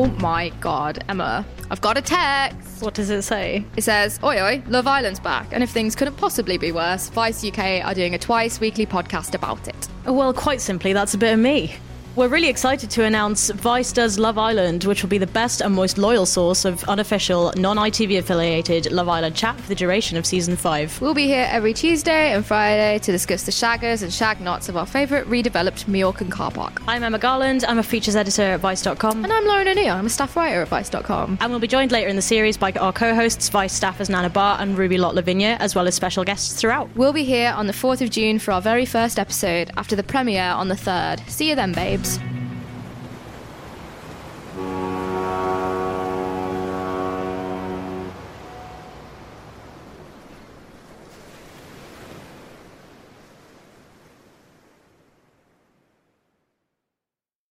Oh my god, Emma. I've got a text. What does it say? It says, Oi oi, Love Island's back, and if things couldn't possibly be worse, Vice UK are doing a twice weekly podcast about it. Well, quite simply, that's a bit of me. We're really excited to announce Vice does Love Island, which will be the best and most loyal source of unofficial, non ITV affiliated Love Island chat for the duration of season 5. We'll be here every Tuesday and Friday to discuss the shaggers and shag knots of our favourite redeveloped Mallorcan car park. I'm Emma Garland, I'm a features editor at Vice.com. And I'm Lauren O'Neill, I'm a staff writer at Vice.com. And we'll be joined later in the series by our co hosts, Vice staffers Nana Baah and Ruby Lott-Lavigna, as well as special guests throughout. We'll be here on the 4th of June for our very first episode after the premiere on the 3rd. See you then, babes.